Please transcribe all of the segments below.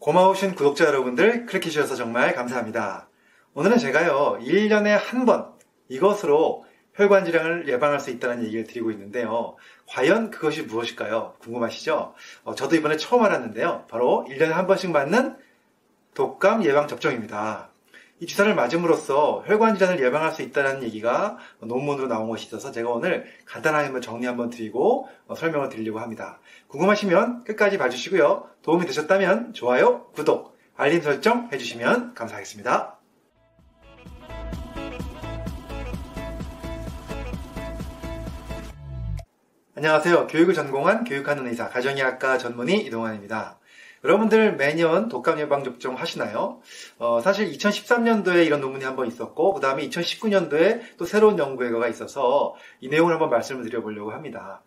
고마우신 구독자 여러분들 클릭해 주셔서 정말 감사합니다. 오늘은 제가요, 1년에 한 번 이것으로 혈관 질환을 예방할 수 있다는 얘기를 드리고 있는데요. 과연 그것이 무엇일까요? 궁금하시죠? 어, 저도 이번에 처음 알았는데요. 바로 1년에 한 번씩 맞는 독감 예방 접종입니다. 이 주사를 맞음으로써 혈관 질환을 예방할 수 있다는 얘기가 논문으로 나온 것이 있어서 제가 오늘 간단하게 한번 정리 한번 드리고 어, 설명을 드리려고 합니다. 궁금하시면 끝까지 봐주시고요. 도움이 되셨다면 좋아요, 구독, 알림 설정 해주시면 감사하겠습니다. 안녕하세요. 교육을 전공한 교육하는 의사, 가정의학과 전문의 이동환입니다. 여러분들 매년 독감 예방 접종 하시나요? 어, 사실 2013년도에 이런 논문이 한 번 있었고, 그 다음에 2019년도에 또 새로운 연구 결과가 있어서 이 내용을 한번 말씀을 드려보려고 합니다.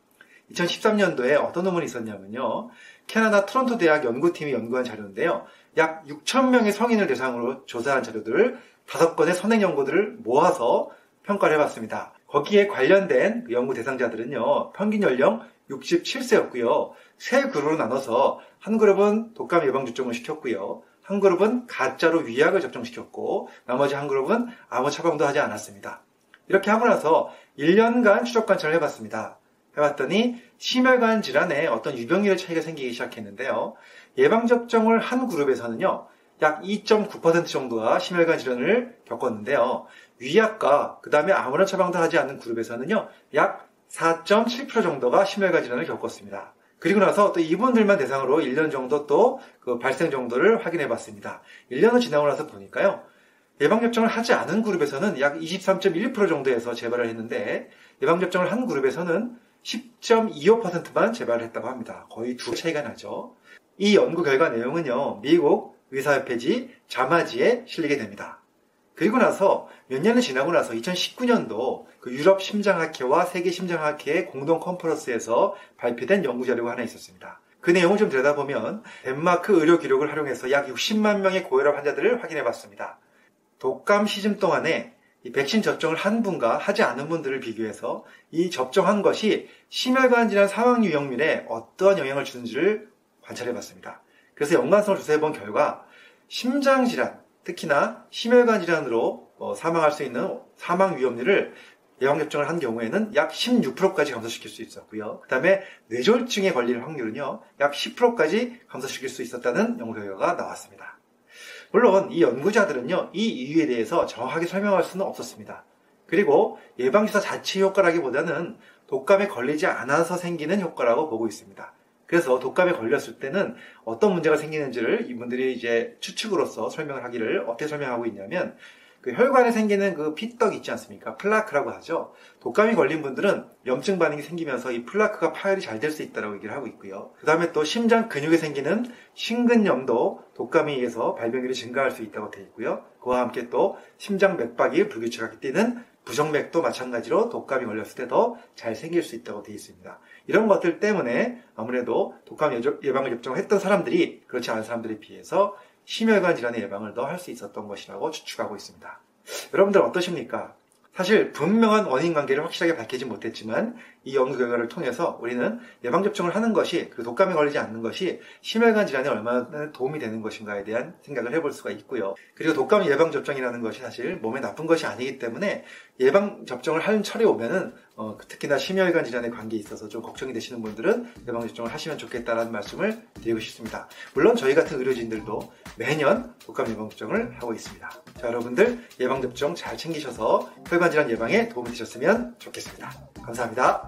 2013년도에 어떤 논문이 있었냐면요. 캐나다 토론토 대학 연구팀이 연구한 자료인데요. 약 6,000명의 성인을 대상으로 조사한 자료들을 5건의 선행 연구들을 모아서 평가를 해봤습니다. 거기에 관련된 그 연구 대상자들은요, 평균 연령 67세였고요. 세 그룹으로 나눠서 한 그룹은 독감 예방 접종을 시켰고요. 한 그룹은 가짜로 위약을 접종시켰고, 나머지 한 그룹은 아무 처방도 하지 않았습니다. 이렇게 하고 나서 1년간 추적 관찰을 해봤습니다. 해봤더니 심혈관 질환에 어떤 유병률의 차이가 생기기 시작했는데요. 예방접종을 한 그룹에서는요, 약 2.9% 정도가 심혈관 질환을 겪었는데요. 위약과 그 다음에 아무런 처방도 하지 않는 그룹에서는요, 약 4.7% 정도가 심혈관 질환을 겪었습니다. 그리고 나서 또 이분들만 대상으로 1년 정도 또 그 발생 정도를 확인해 봤습니다. 1년을 지나고 나서 보니까요, 예방접종을 하지 않은 그룹에서는 약 23.1% 정도에서 재발을 했는데, 예방접종을 한 그룹에서는 10.25%만 재발을 했다고 합니다. 거의 두 차이가 나죠. 이 연구 결과 내용은요, 미국 의사협회지 자마지에 실리게 됩니다. 그리고 나서 몇 년이 지나고 나서 2019년도 그 유럽 심장학회와 세계 심장학회의 공동 컨퍼런스에서 발표된 연구 자료가 하나 있었습니다. 그 내용을 좀 들여다보면 덴마크 의료 기록을 활용해서 약 60만 명의 고혈압 환자들을 확인해 봤습니다. 독감 시즌 동안에 이 백신 접종을 한 분과 하지 않은 분들을 비교해서 이 접종한 것이 심혈관 질환 사망 유형률에 어떠한 영향을 주는지를 관찰해 봤습니다. 그래서 연관성을 조사해 본 결과 심장 질환, 특히나 심혈관 질환으로 어, 사망할 수 있는 사망 위험률을 예방 접종을 한 경우에는 약 16%까지 감소시킬 수 있었고요. 그 다음에 뇌졸중에 걸릴 확률은요, 약 10%까지 감소시킬 수 있었다는 연구 결과가 나왔습니다. 물론 이 연구자들은요, 이 이유에 대해서 정확하게 설명할 수는 없었습니다. 그리고 예방주사 자체 효과라기보다는 독감에 걸리지 않아서 생기는 효과라고 보고 있습니다. 그래서 독감에 걸렸을 때는 어떤 문제가 생기는지를 이분들이 이제 추측으로서 설명을 하기를 어떻게 설명하고 있냐면 그 혈관에 생기는 그 피떡 있지 않습니까? 플라크라고 하죠. 독감이 걸린 분들은 염증 반응이 생기면서 이 플라크가 파열이 잘 될 수 있다고 얘기를 하고 있고요. 그 다음에 또 심장 근육에 생기는 심근염도 독감에 의해서 발병률이 증가할 수 있다고 되어 있고요. 그와 함께 또 심장 맥박이 불규칙하게 뛰는 부정맥도 마찬가지로 독감이 걸렸을 때 더 잘 생길 수 있다고 되어 있습니다. 이런 것들 때문에 아무래도 독감 예방을 접종을 했던 사람들이 그렇지 않은 사람들에 비해서 심혈관 질환의 예방을 더 할 수 있었던 것이라고 추측하고 있습니다. 여러분들 어떠십니까? 사실 분명한 원인 관계를 확실하게 밝히지 못했지만 이 연구 결과를 통해서 우리는 예방 접종을 하는 것이 그 독감에 걸리지 않는 것이 심혈관 질환에 얼마나 도움이 되는 것인가에 대한 생각을 해볼 수가 있고요. 그리고 독감 예방 접종이라는 것이 사실 몸에 나쁜 것이 아니기 때문에 예방 접종을 하는 철이 오면은 어, 특히나 심혈관 질환에 관계에 있어서 좀 걱정이 되시는 분들은 예방 접종을 하시면 좋겠다라는 말씀을 드리고 싶습니다. 물론 저희 같은 의료진들도 매년 독감 예방 접종을 하고 있습니다. 자, 여러분들 예방 접종 잘 챙기셔서 혈관 질환 예방에 도움이 되셨으면 좋겠습니다. 감사합니다.